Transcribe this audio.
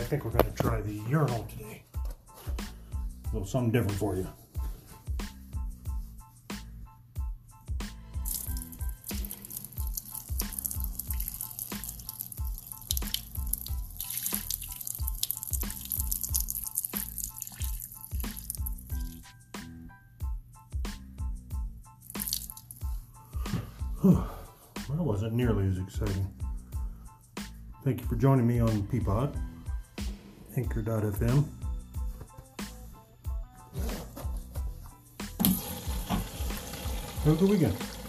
I think we're going to try the urinal today. A little something different for you. that wasn't nearly as exciting. Thank you for joining me on Peapod, Anchor.fm. Have a good weekend.